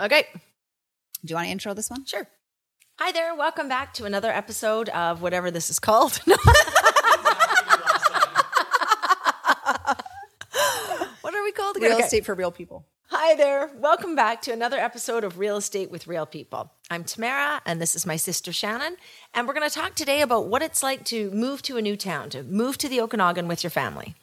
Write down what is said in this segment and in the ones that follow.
Okay, Do you want to intro this one? sure. Hi there. Welcome back to another episode of whatever this is called. what are we called again? Real Okay. estate for real people. Hi there. Welcome back to another episode of Real Estate with Real People. I'm Tamara, and this is my sister Shannon. And we're going to talk today about what it's like to move to a new town, to move to the Okanagan with your family.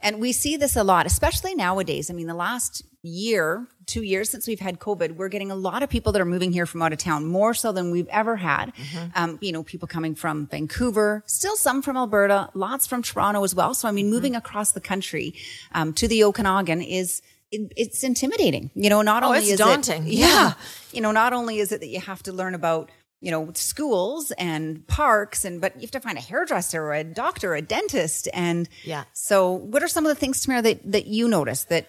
And we see this a lot, especially nowadays. I mean, the last year, two years since we've had COVID, we're getting a lot of people that are moving here from out of town, more so than we've ever had. Um, you know, people coming from Vancouver, still some from Alberta, lots from Toronto as well. So, I mean, moving across the country um, to the Okanagan is. It, it's intimidating, you know. Not only it's is daunting. it, Yeah. you know, not only is it that you have to learn about, you know, schools and parks and, but you have to find a hairdresser or a doctor, or a dentist. And Yeah. so what are some of the things, Tamara, that, that you notice that,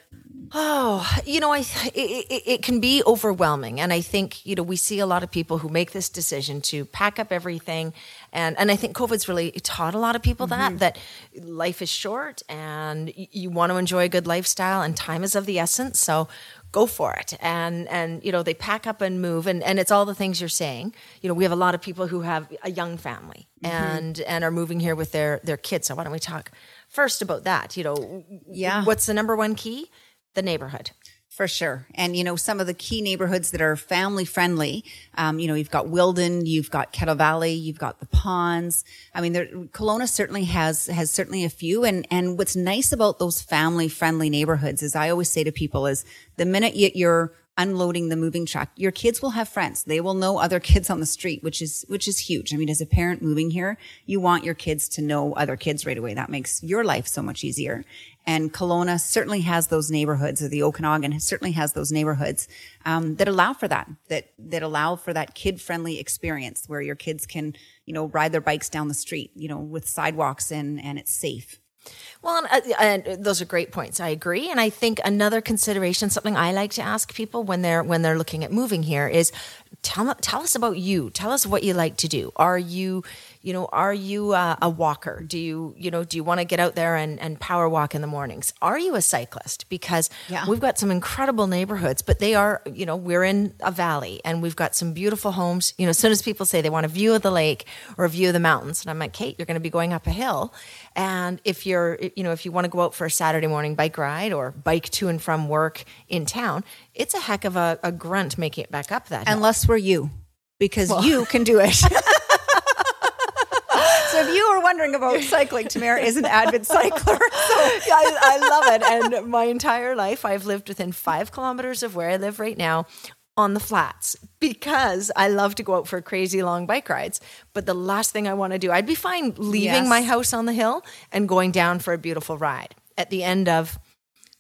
Oh, you know, I it, it, it can be overwhelming, and I think you know we see a lot of people who make this decision to pack up everything, and and I think COVID's really taught a lot of people that mm-hmm. that life is short, and you want to enjoy a good lifestyle, and time is of the essence. So go for it, and and you know they pack up and move, and and it's all the things you're saying. You know, we have a lot of people who have a young family mm-hmm. and and are moving here with their their kids. So why don't we talk first about that? You know, Yeah. what's the number one key? The neighborhood. For sure. And, you know, some of the key neighborhoods that are family friendly, um, you know, you've got Wilden, you've got Kettle Valley, you've got the ponds. I mean, there, Kelowna certainly has, has certainly a few. And, and what's nice about those family friendly neighborhoods is I always say to people is the minute you, you're unloading the moving truck, your kids will have friends. They will know other kids on the street, which is, which is huge. I mean, as a parent moving here, you want your kids to know other kids right away. That makes your life so much easier. And Kelowna certainly has those neighborhoods, or the Okanagan certainly has those neighborhoods um, that allow for that, that that allow for that kid-friendly experience where your kids can, you know, ride their bikes down the street, you know, with sidewalks and and it's safe. Well, and, uh, those are great points. I agree, and I think another consideration, something I like to ask people when they're when they're looking at moving here, is tell tell us about you. Tell us what you like to do. Are you, you know, are you a, a walker? Do you, you know, do you want to get out there and, and power walk in the mornings? Are you a cyclist? Because Yeah. we've got some incredible neighborhoods, but they are, you know, we're in a valley and we've got some beautiful homes. You know, as soon as people say they want a view of the lake or a view of the mountains, and I'm like, Kate, you're going to be going up a hill. And if you're, you know, if you want to go out for a Saturday morning bike ride or bike to and from work in town, it's a heck of a, a grunt making it back up that hill. Unless we're you, because you can do it. so if you were wondering about cycling, Tamara is an avid cycler. So I, I love it. And my entire life, I've lived within five kilometers of where I live right now on the flats because I love to go out for crazy long bike rides. But the last thing I want to do, I'd be fine leaving Yes. my house on the hill and going down for a beautiful ride at the end of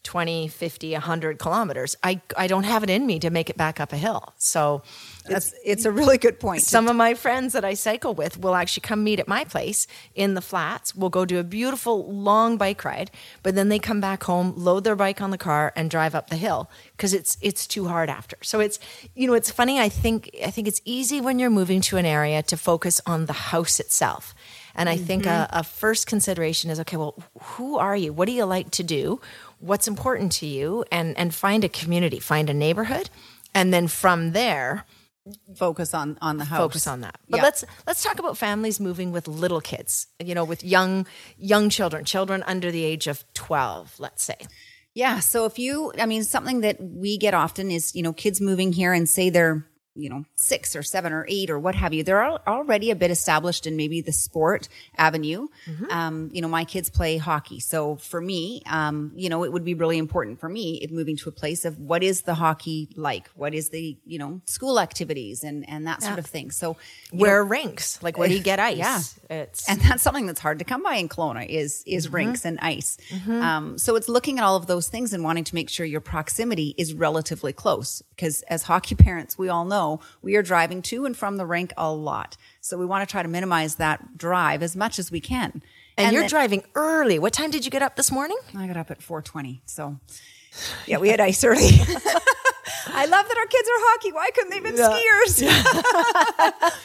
20, 50, 100 kilometers. I, I don't have it in me to make it back up a hill. So that's it's a really good point. some of my friends that I cycle with will actually come meet at my place in the flats. We'll go do a beautiful long bike ride, but then they come back home, load their bike on the car, and drive up the hill because it's it's too hard after. So it's you know it's funny. I think I think it's easy when you're moving to an area to focus on the house itself. And I think mm-hmm. a, a first consideration is okay, well, who are you? What do you like to do? What's important to you? And and find a community, find a neighborhood. And then from there, focus on on the house. focus on that. But Yeah. let's let's talk about families moving with little kids. You know, with young young children, children under the age of twelve. Let's say. Yeah. So if you, I mean, something that we get often is, you know, kids moving here and say they're, you know, six or seven or eight or what have you. They're already a bit established in maybe the sport avenue. Um, you know, my kids play hockey. So for me, um, you know, it would be really important for me if moving to a place of what is the hockey like? What is the, you know, school activities and, and that sort of thing. So Where know, are rinks? Like where do you get ice? Yeah. It's and that's something that's hard to come by in Kelowna is is rinks and ice. Um, so it's looking at all of those things and wanting to make sure your proximity is relatively close because as hockey parents, we all know we are driving to and from the rink a lot. So we want to try to minimize that drive as much as we can. and, you're then- driving early. What time did you get up this morning? I got up at 4:20. So yeah, we had ice early. I love that our kids are hockey. Why couldn't they have been skiers?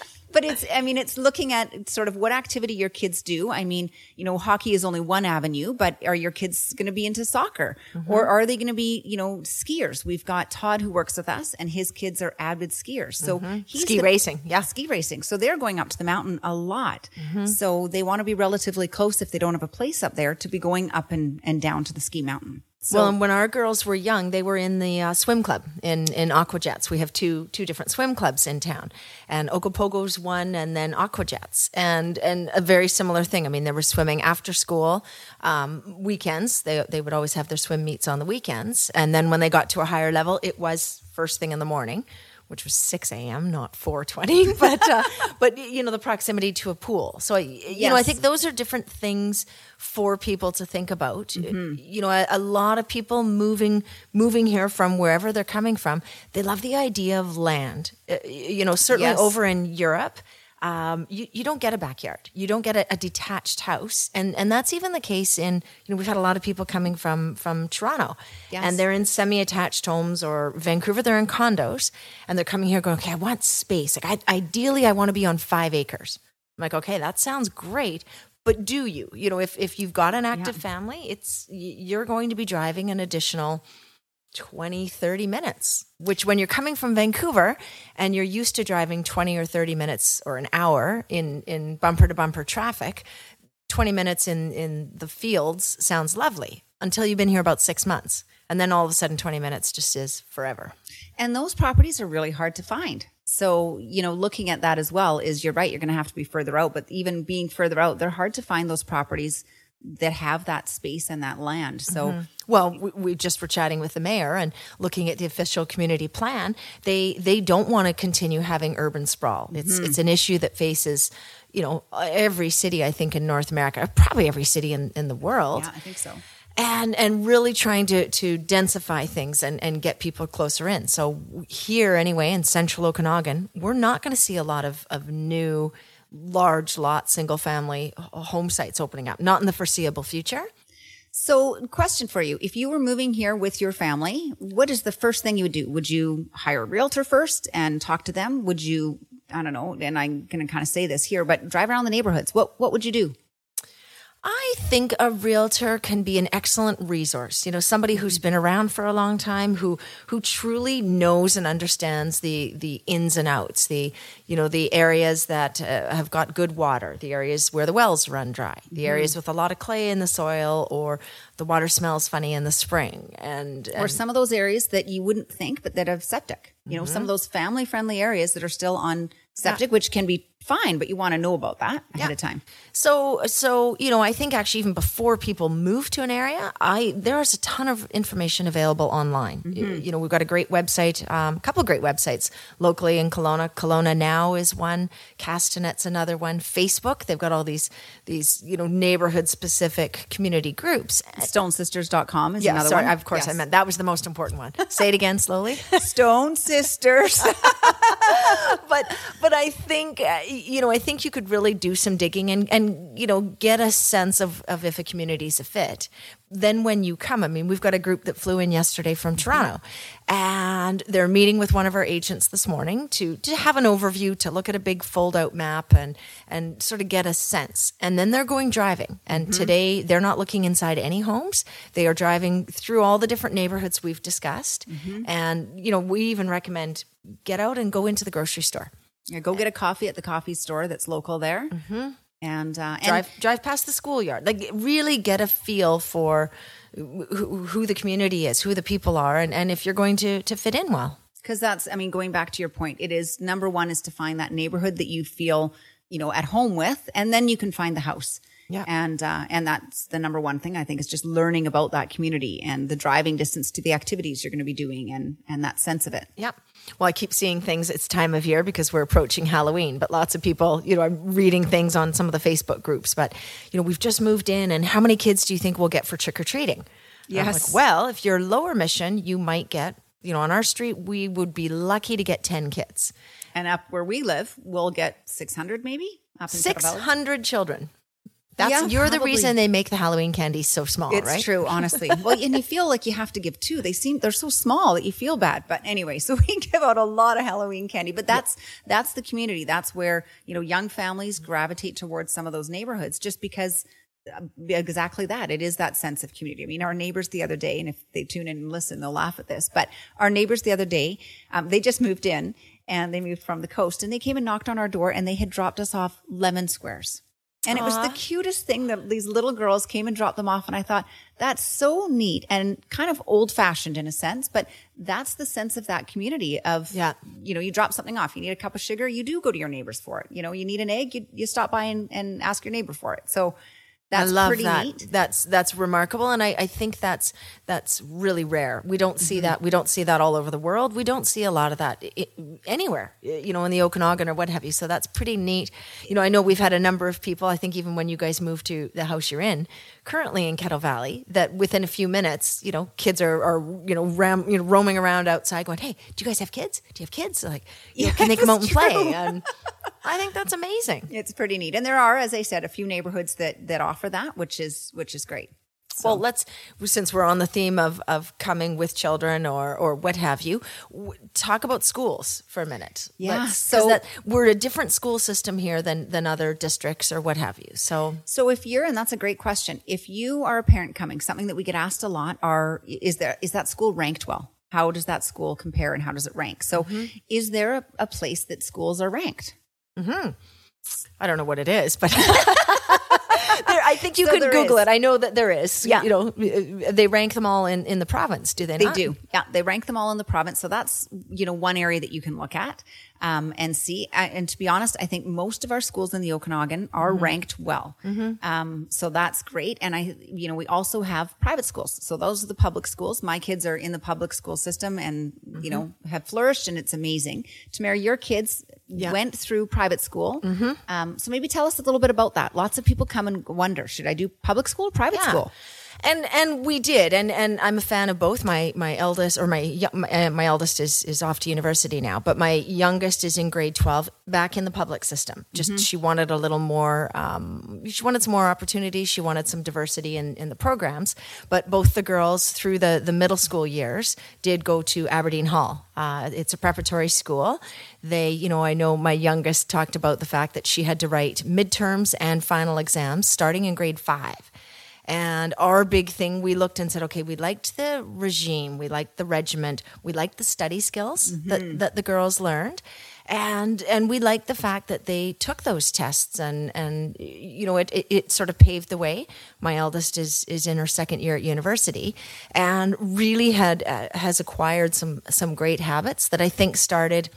but it's i mean it's looking at sort of what activity your kids do i mean you know hockey is only one avenue but are your kids going to be into soccer Mm-hmm. or are they going to be you know skiers we've got todd who works with us and his kids are avid skiers so he's Mm-hmm. Ski racing, yeah. ski racing so they're going up to the mountain a lot Mm-hmm. so they want to be relatively close if they don't have a place up there to be going up and, and down to the ski mountain so well, and when our girls were young, they were in the uh, swim club in in Aquajets. We have two two different swim clubs in town, and Ogopogo's one, and then Aquajets, and and a very similar thing. I mean, they were swimming after school, um, weekends. They they would always have their swim meets on the weekends, and then when they got to a higher level, it was first thing in the morning. Which was six a.m., not four twenty, but uh, but you know the proximity to a pool. So I, you know, I think those are different things for people to think about. You know, a, a lot of people moving moving here from wherever they're coming from, they love the idea of land. Uh, You know, certainly Yes. over in Europe, um, you, you don't get a backyard. You don't get a, a detached house, and and that's even the case in you know we've had a lot of people coming from from Toronto, Yes. and they're in semi-attached homes or Vancouver. They're in condos, and they're coming here going, okay, I want space. Like I, ideally, I want to be on five acres. I'm like, okay, that sounds great. But do you? You know, if, if you've got an active family, it's you're going to be driving an additional 20, 30 minutes, which when you're coming from Vancouver and you're used to driving 20 or 30 minutes or an hour in, in bumper to bumper traffic, 20 minutes in, in the fields sounds lovely until you've been here about six months. And then all of a sudden, 20 minutes just is forever. And those properties are really hard to find. So, you know, looking at that as well is you're right, you're going to have to be further out, but even being further out, they're hard to find those properties that have that space and that land. So, mm-hmm. Well, we, we just were chatting with the mayor and looking at the official community plan. They they don't want to continue having urban sprawl. It's mm-hmm. it's an issue that faces, you know, every city I think in North America, probably every city in, in the world. yeah, I think so. And and really trying to to densify things and, and get people closer in. So here anyway in central Okanagan, we're not going to see a lot of, of new large lot single family home sites opening up, not in the foreseeable future. So, question for you. If you were moving here with your family, what is the first thing you would do? Would you hire a realtor first and talk to them? Would you, I don't know, and I'm going to kind of say this here, but drive around the neighborhoods. What, what would you do? I think a realtor can be an excellent resource. You know, somebody who's been around for a long time, who who truly knows and understands the the ins and outs, the you know the areas that uh, have got good water, the areas where the wells run dry, the areas with a lot of clay in the soil, or the water smells funny in the spring, and, Or some of those areas that you wouldn't think, but that have septic. You know, some of those family friendly areas that are still on septic, which can be fine, but you want to know about that ahead of time. So, so you know, I think actually even before people move to an area, I there's a ton of information available online. You, you know, we've got a great website, um, a couple of great websites locally in Kelowna. Kelowna Now is one, Castanet's another one. Facebook, they've got all these these you know neighborhood specific community groups. Stonesisters.com is Yeah, another sorry, one. of course I meant that was the most important one. Say it again slowly. Stone Sisters. but but I think uh, you know I think you could really do some digging and and you know get a sense of of if a community's a fit. Then when you come, I mean, we've got a group that flew in yesterday from Toronto, and they're meeting with one of our agents this morning to to have an overview, to look at a big fold out map and and sort of get a sense. And then they're going driving. And mm-hmm. today they're not looking inside any homes. They are driving through all the different neighborhoods we've discussed. Mm-hmm. And you know, we even recommend get out and go into the grocery store. Yeah, go get a coffee at the coffee store that's local there. Mm-hmm. And, uh, and drive drive past the schoolyard like really get a feel for who, who the community is who the people are and, and if you're going to to fit in well because that's i mean going back to your point it is number one is to find that neighborhood that you feel you know at home with and then you can find the house Yeah. and uh, and that's the number one thing i think is just learning about that community and the driving distance to the activities you're going to be doing and and that sense of it Yep. Well, I keep seeing things. It's time of year because we're approaching Halloween, but lots of people, you know, I'm reading things on some of the Facebook groups. But, you know, we've just moved in, and how many kids do you think we'll get for trick or treating? Yes. well, if you're lower mission, you might get, you know, on our street, we would be lucky to get 10 kids, and up where we live we'll get 600 maybe up in 600 children. That's Yeah, you're the reason they make the Halloween candy so small, It's right? It's true, honestly. well, and you feel like you have to give two. They seem they're so small that you feel bad. But anyway, so we give out a lot of Halloween candy. But that's that's the community. That's where you know young families gravitate towards some of those neighborhoods, just because uh, exactly that. It is that sense of community. I mean, our neighbors the other day, and if they tune in and listen, they'll laugh at this. But our neighbors the other day, um, they just moved in and they moved from the coast, and they came and knocked on our door, and they had dropped us off lemon squares. And it was the cutest thing that these little girls came and dropped them off. And I thought, that's so neat and kind of old fashioned in a sense, but that's the sense of that community of, Yeah. you know, you drop something off, you need a cup of sugar, you do go to your neighbors for it. You know, you need an egg, you, you stop by and, and ask your neighbor for it. So that's I love pretty that. neat. That's that's remarkable, and I, I think that's that's really rare. We don't Mm-hmm. see that. We don't see that all over the world. We don't see a lot of that anywhere. You know, in the Okanagan or what have you. So that's pretty neat. You know, I know we've had a number of people. I think even when you guys moved to the house you're in, currently in Kettle Valley, that within a few minutes, you know, kids are, are you know ram, you know roaming around outside, going, "Hey, do you guys have kids? Do you have kids? Like, you know, can they come out and Yes, play?" And I think that's amazing. It's pretty neat. And there are, as I said, a few neighborhoods that, that offer that, which is, which is great. Well, let's since we're on the theme of of coming with children or or what have you, w- talk about schools for a minute. Yeah, Let's- so- that, we're a different school system here than than other districts or what have you. So So if you're, and that's a great question, if you are a parent coming, something that we get asked a lot are, is there, is that school ranked well? How does that school compare and how does it rank? So Mm-hmm. is there a, a place that schools are ranked? Mm-hmm. I don't know what it is, but. Think you So could Google is. it. I know that there is. Yeah. You know, they rank them all in, in the province, do they They not? do. Yeah. They rank them all in the province. So that's, you know, one area that you can look at um, and see. And to be honest, I think most of our schools in the Okanagan are Mm-hmm. ranked well. Um, so that's great. And I, you know, we also have private schools. So those are the public schools. My kids are in the public school system and, Mm-hmm. you know, have flourished and it's amazing. Tamara, your kids went through private school. Mm-hmm. Um, so maybe tell us a little bit about that. Lots of people come and wonder, should I do public school or private school? And and we did, and and I'm a fan of both. My my eldest or my my, uh, my eldest is is off to university now, but my youngest is in grade twelve, back in the public system. Just she wanted a little more. Um, she wanted some more opportunities. She wanted some diversity in in the programs. But both the girls through the the middle school years did go to Aberdeen Hall. Uh, it's a preparatory school. They, you know, I know my youngest talked about the fact that she had to write midterms and final exams starting in grade five. And our big thing, we looked and said, okay, we liked the regime, we liked the regiment, we liked the study skills that, that the girls learned. And and we liked the fact that they took those tests and and you know it, it, it sort of paved the way. My eldest is is in her second year at university and really had uh, has acquired some some great habits that I think started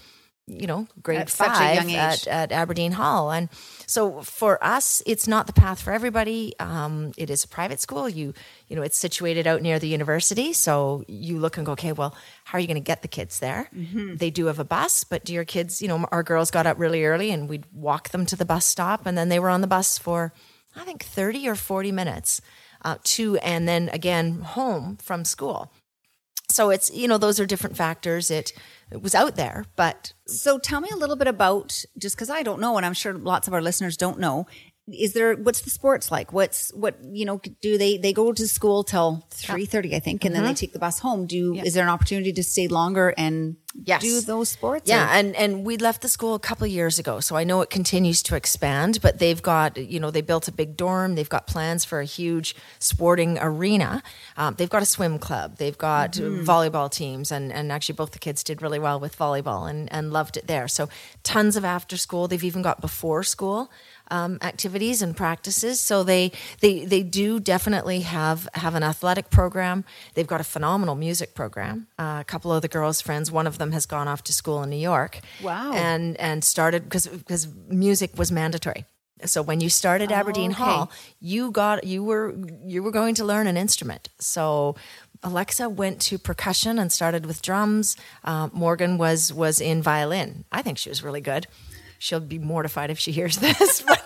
you know grade At five young at, at Aberdeen Hall. And so for us, it's not the path for everybody. Um, it is a private school. You, you know, it's situated out near the university. So you look and go, okay, well, how are you going to get the kids there? Mm-hmm. They do have a bus, but do your kids, you know, our girls got up really early and we'd walk them to the bus stop and then they were on the bus for, I think 30 or 40 minutes uh, to, and then again home from school. So it's, you know, those are different factors. It, it was out there, but So tell me a little bit about just because I don't know, and I'm sure lots of our listeners don't know. Is there what's the sports like? What's what you know? Do they they go to school till three thirty, I think, and then Mm-hmm. they take the bus home? Do is there an opportunity to stay longer and Yes. do those sports? Yeah, or- and and we left the school a couple of years ago, so I know it continues to expand. But they've got, you know, they built a big dorm. They've got plans for a huge sporting arena. Um, they've got a swim club. They've got volleyball teams, and and actually both the kids did really well with volleyball and and loved it there. So tons of after school. They've even got before school um, activities and practices. So they they they do definitely have have an athletic program. They've got a phenomenal music program. Uh, a couple of the girls' friends, one of them has gone off to school in New York. Wow. And and started because because music was mandatory. So when you started Aberdeen okay. Hall, you got you were you were going to learn an instrument. So Alexa went to percussion and started with drums. Uh, Morgan was was in violin. I think she was really good. She'll be mortified if she hears this. But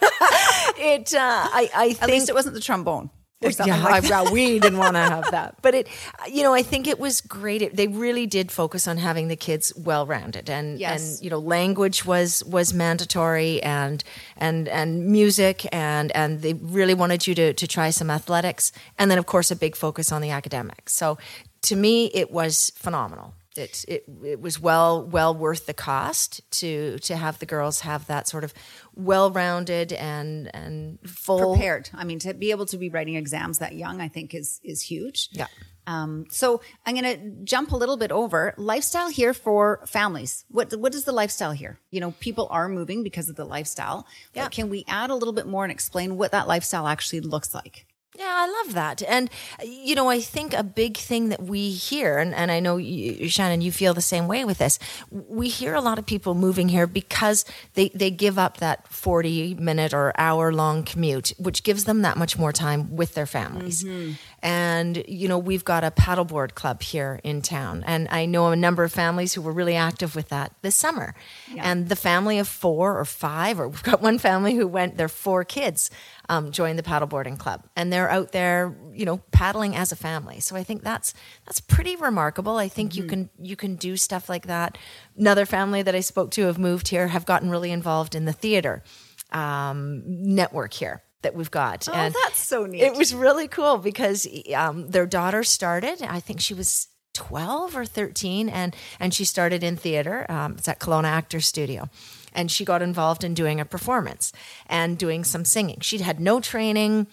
it, uh, I, I At think least it wasn't the trombone. or something yeah, like I- we didn't want to have that. But it, you know, I think it was great. It, they really did focus on having the kids well rounded, and Yes. and you know, language was was mandatory, and and and music, and and they really wanted you to to try some athletics, and then of course a big focus on the academics. So to me, it was phenomenal. It, it it was well well worth the cost to to have the girls have that sort of well rounded and and full prepared. I mean, to be able to be writing exams that young, I think is is huge. Yeah. Um, so I'm going to jump a little bit over lifestyle here for families. What what is the lifestyle here? You know, people are moving because of the lifestyle. Yeah. But can we add a little bit more and explain what that lifestyle actually looks like? Yeah, I love that. And, you know, I think a big thing that we hear, and, and I know, you, Shannon, you feel the same way with this, we hear a lot of people moving here because they, they give up that 40 minute or hour long commute, which gives them that much more time with their families. Mm-hmm. And, you know, we've got a paddleboard club here in town. And I know a number of families who were really active with that this summer. And the family of four or five, or we've got one family who went, their four kids um, joined the paddleboarding club. And they're out there, you know, paddling as a family. So I think that's that's pretty remarkable. I think you can you can do stuff like that. Another family that I spoke to have moved here have gotten really involved in the theater um, network here that we've got. Oh, that's so neat. It was really cool because um, their daughter started. I think she was. 12 or 13 and and she started in theater um, it's at Kelowna Actor Studio and she got involved in doing a performance and doing some singing She'd had no training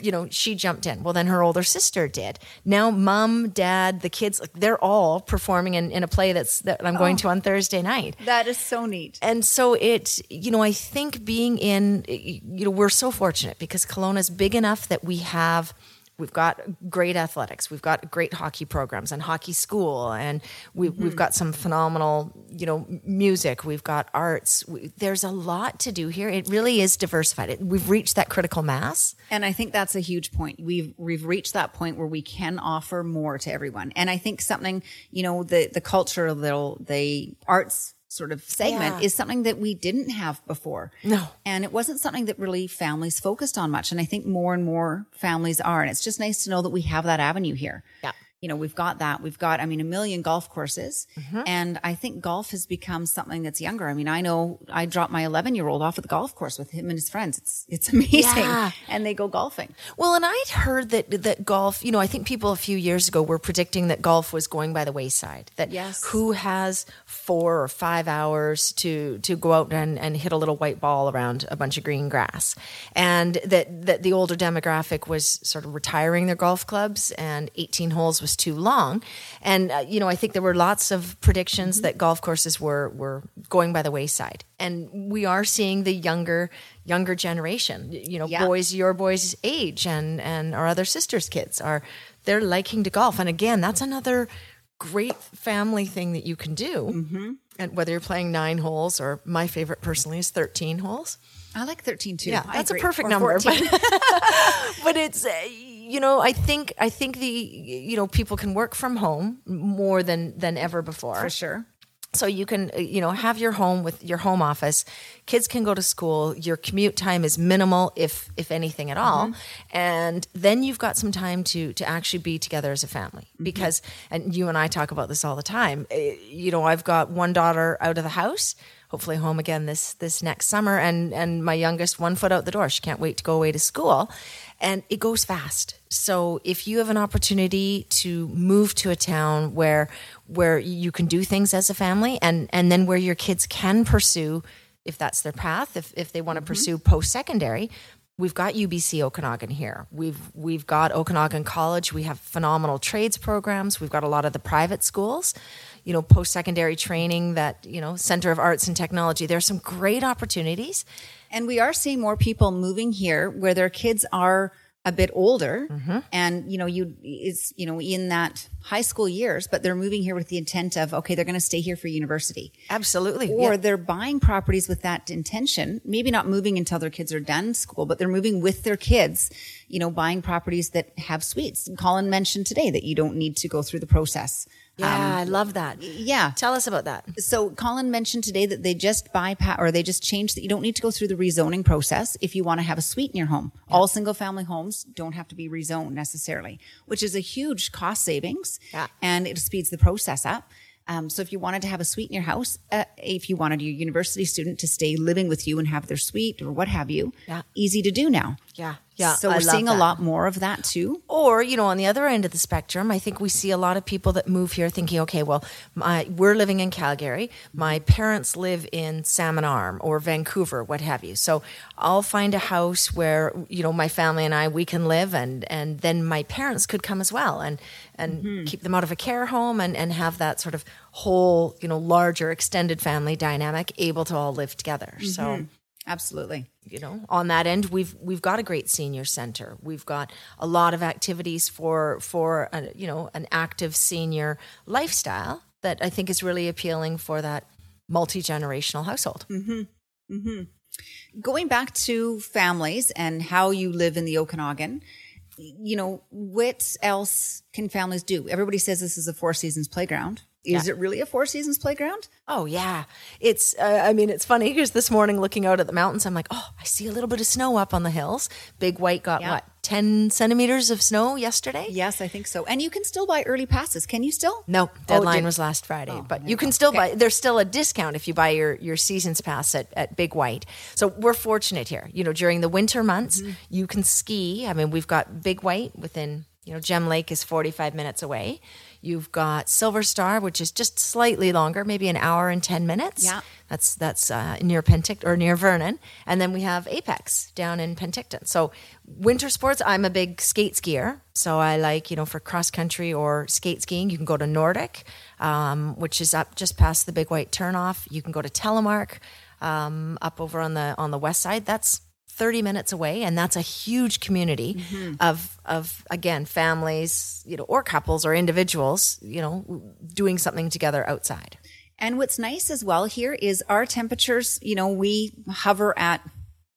you know she jumped in. Well then her older sister did. Now mom dad the kids, they're all performing in, in a play that's that i'm going to oh. on thursday night. That is so neat. and so it you know i think being in you know we're so fortunate because Kelowna's big enough that we have we've got great athletics we've got great hockey programs and hockey school and we, we've mm-hmm. got some phenomenal you know music we've got arts we, there's a lot to do here it really is diversified it, we've reached that critical mass And I think that's a huge point. We've we've reached that point where we can offer more to everyone. And I think something, you know, the the culture, the the arts sort of segment Yeah. is something that we didn't have before. No. And it wasn't something that really families focused on much. And I think more and more families are. And it's just nice to know that we have that avenue here. Yeah. You know, we've got that. We've got, I mean, a million golf courses. Mm-hmm. And I think golf has become something that's younger. I mean, I know I dropped my 11 year old off at the golf course with him and his friends. It's, it's amazing. Yeah. And they go golfing. Well, and I'd heard that that golf, you know, I think people a few years ago were predicting that golf was going by the wayside. That Yes. who has four or five hours to to go out and, and hit a little white ball around a bunch of green grass, and that that the older demographic was sort of retiring their golf clubs, and 18 holes was too long, and uh, you know, I think there were lots of predictions that golf courses were were going by the wayside, and we are seeing the younger younger generation, you know, Yeah. boys your boys' age and and our other sisters' kids are they're liking to golf, and again, that's another great family thing that you can do. Mm-hmm. And whether you're playing nine holes or my favorite personally is 13 holes. I like 13 too. Yeah, I that's a perfect Or number. But, but it's uh, you know I think I think the you know people can work from home more than than ever before. For sure. so you can you know have your home with your home office. Kids can go to school. Your commute time is minimal if if anything at all. And then you've got some time to to actually be together as a family. Because and you and I talk about this all the time. Uh, you know I've got one daughter out of the house hopefully home again this this next summer. And and my youngest one foot out the door. She can't wait to go away to school. And it goes fast. So if you have an opportunity to move to a town where where you can do things as a family and and then where your kids can pursue if that's their path if if they want to mm-hmm. pursue post secondary we've got UBC Okanagan here. We've we've got Okanagan College. We have phenomenal trades programs. We've got a lot of the private schools you know post secondary training that you know Center of Arts and Technology. There are some great opportunities. And we are seeing more people moving here where their kids are a bit older. Mm-hmm. And you know you is you know in that high school years but they're moving here with the intent of okay they're going to stay here for university. Absolutely. Or Yeah. they're buying properties with that intention. Maybe not moving until their kids are done school but they're moving with their kids you know buying properties that have suites And colin mentioned today that you don't need to go through the process Yeah, I love that. Yeah. Tell us about that. So Colin mentioned today that they just bypass or they just changed that you don't need to go through the rezoning process if you want to have a suite in your home. All single family homes don't have to be rezoned necessarily, which is a huge cost savings. Yeah. And it speeds the process up. Um, so if you wanted to have a suite in your house, uh, if you wanted your university student to stay living with you and have their suite or what have you, Yeah. easy to do now. Yeah, yeah, So we're seeing a lot more of that too. Or, you know, on the other end of the spectrum, I think we see a lot of people that move here thinking, okay, well, my, we're living in Calgary. My parents live in Salmon Arm or Vancouver, what have you. So I'll find a house where, you know, my family and I, we can live and, and then my parents could come as well and, and mm-hmm. keep them out of a care home and, and have that sort of whole, you know, larger extended family dynamic able to all live together. So mm-hmm. Absolutely. You know on that end we've we've got a great senior center we've got a lot of activities for for a, you know an active senior lifestyle that i think is really appealing for that multi-generational household mm-hmm. Mm-hmm. going back to families and how you live in the Okanagan, you know, what else can families do? Everybody says this is a Four Seasons playground. Is it really a Four Seasons playground? oh yeah it's uh, i mean it's funny because this morning looking out at the mountains i'm like oh i see a little bit of snow up on the hills big white got Yeah. what 10 centimeters of snow yesterday Yes, I think so. And you can still buy early passes. Can you still? No, Oh, deadline did- was last Friday, but you can still Okay. buy. There's still a discount if you buy your your season's pass at, at Big White. So we're fortunate here. You know, during the winter months, Mm-hmm. you can ski. I mean, we've got Big White within. You know, Gem Lake is 45 minutes away. You've got Silver Star, which is just slightly longer, maybe an hour and 10 minutes. Yeah. That's that's uh, near Penticton or near Vernon, and then we have Apex down in Penticton. So winter sports, I'm a big skate skier, so I like you know for cross country or skate skiing, you can go to Nordic, um, which is up just past the Big White Turnoff. You can go to Telemark, um, up over on the on the west side. That's 30 minutes away and that's a huge community mm-hmm. of of again families you know or couples or individuals you know doing something together outside. And what's nice as well here is our temperatures, you know, we hover at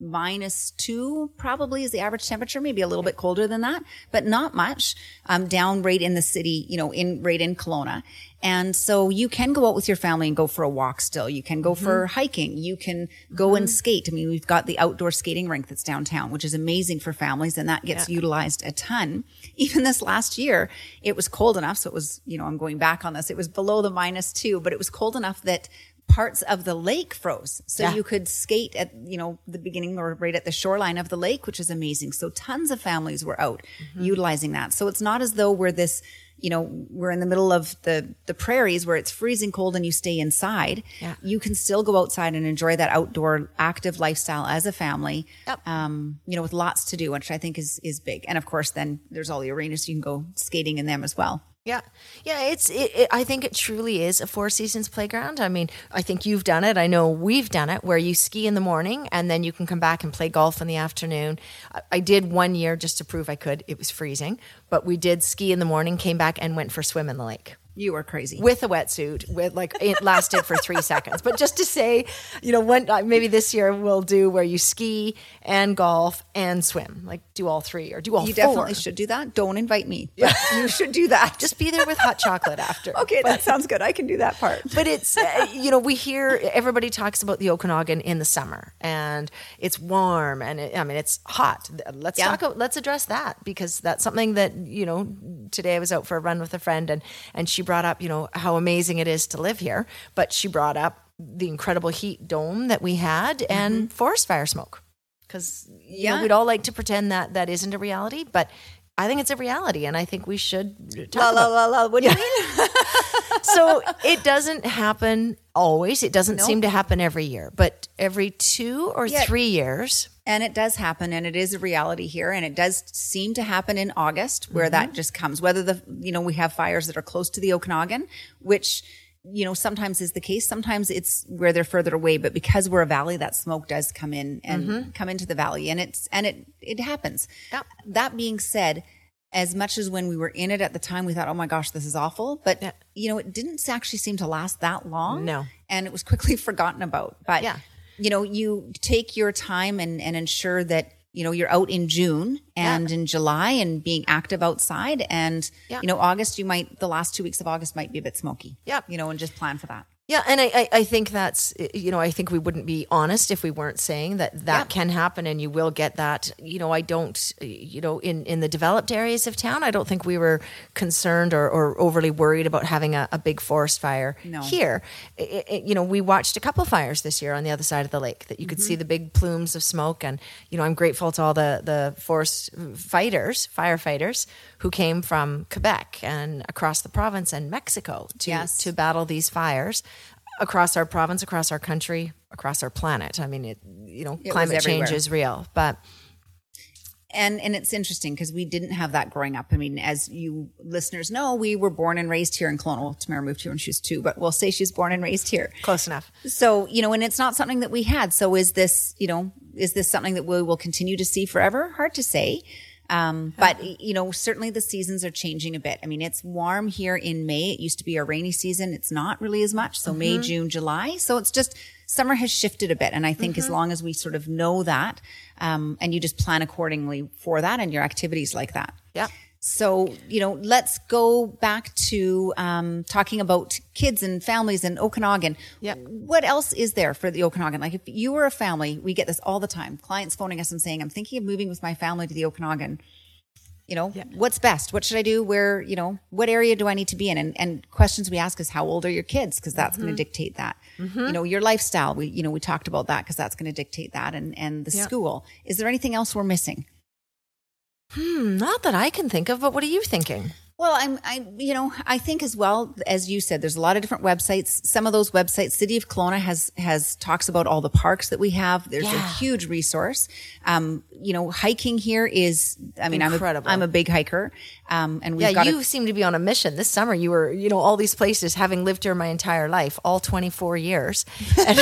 minus two, probably is the average temperature, maybe a little bit colder than that, but not much, um, down right in the city, you know, in, right in Kelowna. And so you can go out with your family and go for a walk still. You can go for hiking. You can go and skate. I mean, we've got the outdoor skating rink that's downtown, which is amazing for families and that gets utilized a ton. Even this last year, it was cold enough. So it was, you know, I'm going back on this. It was below the minus two, but it was cold enough that parts of the lake froze. So Yeah. you could skate at, you know, the beginning or right at the shoreline of the lake, which is amazing. So tons of families were out utilizing that. So it's not as though we're this, you know, we're in the middle of the, the prairies where it's freezing cold and you stay inside. Yeah. You can still go outside and enjoy that outdoor active lifestyle as a family. Yep. Um, you know, with lots to do, which I think is, is big. And of course, then there's all the arenas you can go skating in them as well. Yeah, yeah. It's. It, it, I think it truly is a Four Seasons playground. I mean, I think you've done it. I know we've done it, where you ski in the morning and then you can come back and play golf in the afternoon. I, I did one year just to prove I could. It was freezing, but we did ski in the morning, came back and went for a swim in the lake You are crazy. with a wetsuit. With like it lasted for three seconds, but just to say, you know, when uh, maybe this year we'll do where you ski and golf and swim, like do all three or do all you four. definitely should do that. Don't invite me. But you should do that. Just be there with hot chocolate after. Okay, that sounds good. I can do that part. but it's uh, you know we hear everybody talks about the Okanagan in the summer and it's warm and it, I mean it's hot. Let's Yeah. talk. Let's address that because that's something that you know. Today I was out for a run with a friend and and she brought up you know how amazing it is to live here, but she brought up the incredible heat dome that we had and forest fire smoke because you know, Mm-hmm. Yeah. we'd all like to pretend that that isn't a reality, but. I think it's a reality, and I think we should talk La about la la la. What do you mean? so it doesn't happen always. It doesn't seem to happen every year, but every two or Yeah. three years. And it does happen, and it is a reality here, and it does seem to happen in August, where that mm-hmm. just comes. Whether the you know we have fires that are close to the Okanagan, which you know sometimes is the case. Sometimes it's where they're further away, but because we're a valley, that smoke does come in and mm-hmm. come into the valley, and it's and it it happens. Yep. That being said. As much as when we were in it at the time, we thought, "Oh my gosh, this is awful," but Yeah. you know, it didn't actually seem to last that long. No. and it was quickly forgotten about. But Yeah. You know, you take your time and, and ensure that, you know, you're out in June and in July and being active outside. And, Yeah. you know, August, you might, the last two weeks of August might be a bit smoky. Yep. You know, and just plan for that. Yeah, and I, I, I think that's you know I think we wouldn't be honest if we weren't saying that that Yep. can happen and you will get that. You know I don't you know in in the developed areas of town I don't think we were concerned or, or overly worried about having a, a big forest fire No. here. I- I- you know we watched a couple of fires this year on the other side of the lake that you could mm-hmm. see the big plumes of smoke and you know I'm grateful to all the the forest fighters firefighters who came from Quebec and across the province and Mexico to Yes. to battle these fires across our province, across our country, across our planet. I mean, it, you know, was climate change is real, but and and it's interesting because we didn't have that growing up. I mean, as you listeners know, we were born and raised here in Kelowna. Well, Tamara moved here when she was two, but we'll say she's born and raised here. close enough. So you know, and it's not something that we had. So is this, you know, is this something that we will continue to see forever? Hard to say. Um, but you know, certainly the seasons are changing a bit. I mean, it's warm here in May. It used to be a rainy season. It's not really as much. So May, June, July. So it's just summer has shifted a bit. And I think as long as we sort of know that, um, and you just plan accordingly for that and your activities like that. Yeah. So, you know, let's go back to um, talking about kids and families in Okanagan. Yep. What else is there for the Okanagan? Like, if you were a family, we get this all the time. Clients phoning us and saying, I'm thinking of moving with my family to the Okanagan. You know, what's best? What should I do? Where, you know, what area do I need to be in? And, and questions we ask is, how old are your kids? Because that's going to dictate that. You know, your lifestyle. We, you know, we talked about that because that's going to dictate that. And, and the Yeah. school. Is there anything else we're missing? Not that I can think of, but what are you thinking? Well, I'm, I, you know, I think as well as you said, there's a lot of different websites. Some of those websites, City of Kelowna has has talks about all the parks that we have. There's a huge resource. Um, you know, hiking here is, I mean, Incredible. I'm a, I'm a big hiker. Um, and we've Yeah, you a, seem to be on a mission this summer. You were, you know, all these places, having lived here my entire life, all 24 years. And-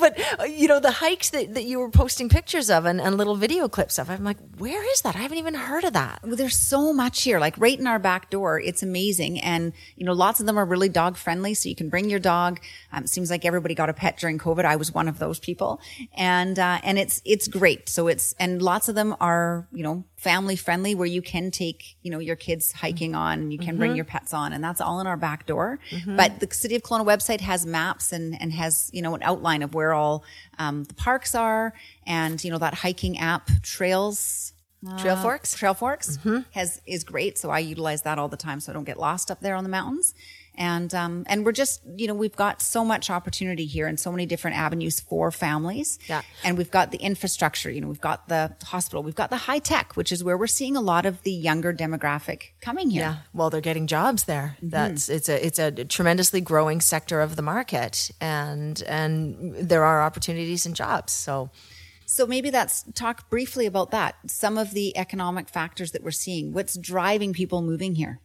but, you know, the hikes that, that you were posting pictures of and, and little video clips of, I'm like, where is that? I haven't even heard of that. Well, there's so much here, like right in our back door. It's amazing. And, you know, lots of them are really dog friendly. So you can bring your dog. Um, it seems like everybody got a pet during COVID. I was one of those people. And, uh, and it's, it's great. So it's, and lots of them are, you know, family friendly where you can take, you know, your kids hiking on and you can bring your pets on and that's all in our back door. But the City of Kelowna website has maps and, and has, you know, an outline of where all, um, the parks are and, you know, that hiking app trails. Trail Uh, Forks? Trailforks has is great, so I utilize that all the time, so I don't get lost up there on the mountains. And um, and we're just you know we've got so much opportunity here and so many different avenues for families. Yeah. And we've got the infrastructure. You know, we've got the hospital, we've got the high tech, which is where we're seeing a lot of the younger demographic coming here. Yeah, well, they're getting jobs there. That's it's a it's a tremendously growing sector of the market, and and there are opportunities and jobs. So So maybe that's talk briefly about that. Some of the economic factors that we're seeing. What's driving people moving here?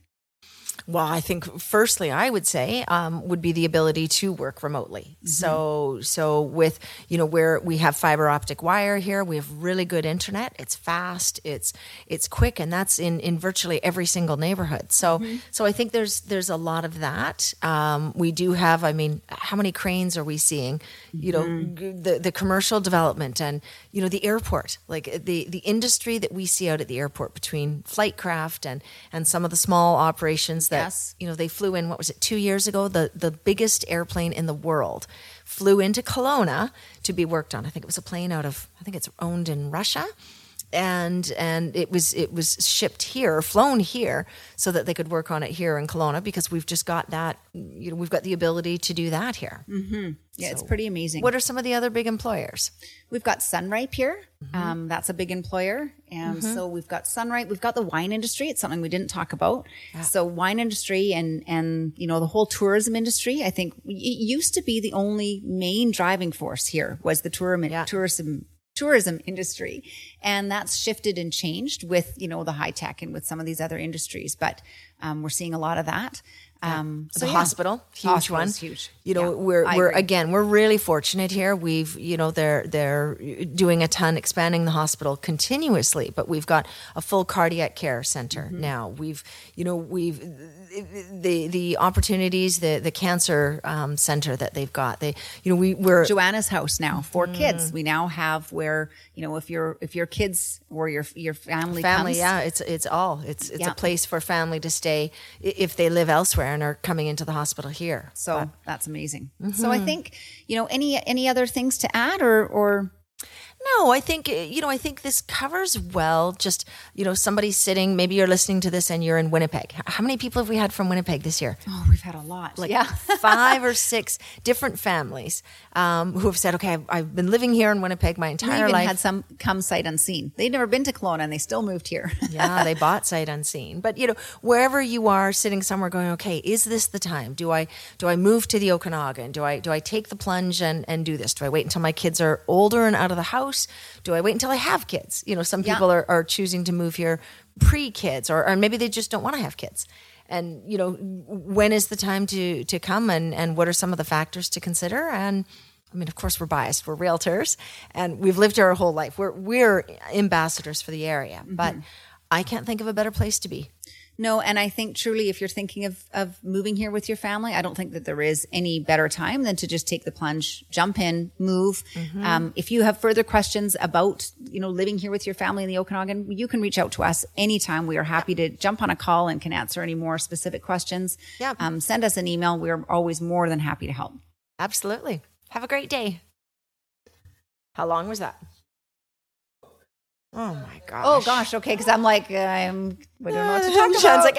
Well, I think firstly, I would say um, would be the ability to work remotely. So, so with you know where we have fiber optic wire here, we have really good internet. It's fast, it's it's quick, and that's in in virtually every single neighborhood. So, so I think there's there's a lot of that. Um, we do have. I mean, how many cranes are we seeing? You know, g- the the commercial development and you know the airport, like the the industry that we see out at the airport between Flightcraft and and some of the small operations that Yes. you know they flew in what was it two years ago? The the biggest airplane in the world flew into Kelowna to be worked on. I think it was a plane out of I think it's owned in Russia and and it was it was shipped here flown here so that they could work on it here in Kelowna because we've just got that you know we've got the ability to do that here mm-hmm. Yeah, it's pretty amazing. what are some of the other big employers We've got Sun-Rype here. Mm-hmm. Um, that's a big employer. And mm-hmm. so we've got Sun-Rype. We've got the wine industry. It's something we didn't talk about. So wine industry and, and, you know, the whole tourism industry, I think it used to be the only main driving force here was the tourism, tourism, tourism industry. And that's shifted and changed with, you know, the high tech and with some of these other industries. But, um, we're seeing a lot of that. Um, the yeah. hospital huge one huge. You know Yeah, we're I we're agree. again we're really fortunate here we've you know they're they're doing a ton expanding the hospital continuously but we've got a full cardiac care center Mm-hmm. now we've you know we've the the opportunities the the cancer um, center that they've got they you know we we're JoAnna's house now for Mm-hmm. kids. We now have where you know if your if your kids or your your family family comes, yeah it's it's all it's it's Yeah. a place for family to stay if they live elsewhere and are coming into the hospital here So that's amazing. So Mm-hmm. I think you know any any other things to add or or No, I think uh, you know. I think this covers well. Just you know, somebody sitting. Maybe you're listening to this and you're in Winnipeg. How many people have we had from Winnipeg this year? oh we've had a lot. Like yeah. five or six different families um, who have said, "Okay, I've, I've been living here in Winnipeg my entire even life." had some come sight unseen. They'd never been to Kelowna and they still moved here. yeah, they bought sight unseen. But you know, wherever you are sitting somewhere going, okay, is this the time? Do I do I move to the Okanagan? Do I do I take the plunge and, and do this? Do I wait until my kids are older and out of the house? Do I wait until I have kids? You know, some Yeah. people are, are choosing to move here pre kids or, or maybe they just don't want to have kids. And you know, when is the time to to come and, and what are some of the factors to consider? And I mean, of course, we're biased. We're realtors, and we've lived here our whole life. We're we're ambassadors for the area, but mm-hmm. I can't think of a better place to be. No, and I think truly, if you're thinking of of moving here with your family, I don't think that there is any better time than to just take the plunge, jump in, move. Um, if you have further questions about you know living here with your family in the Okanagan, you can reach out to us anytime. We are happy to jump on a call and can answer any more specific questions. Yeah. Um, send us an email. We're always more than happy to help. Absolutely. Have a great day. How long was that? Oh my gosh. Oh gosh, okay, because I'm like I'm. We don't know what to talk about. like,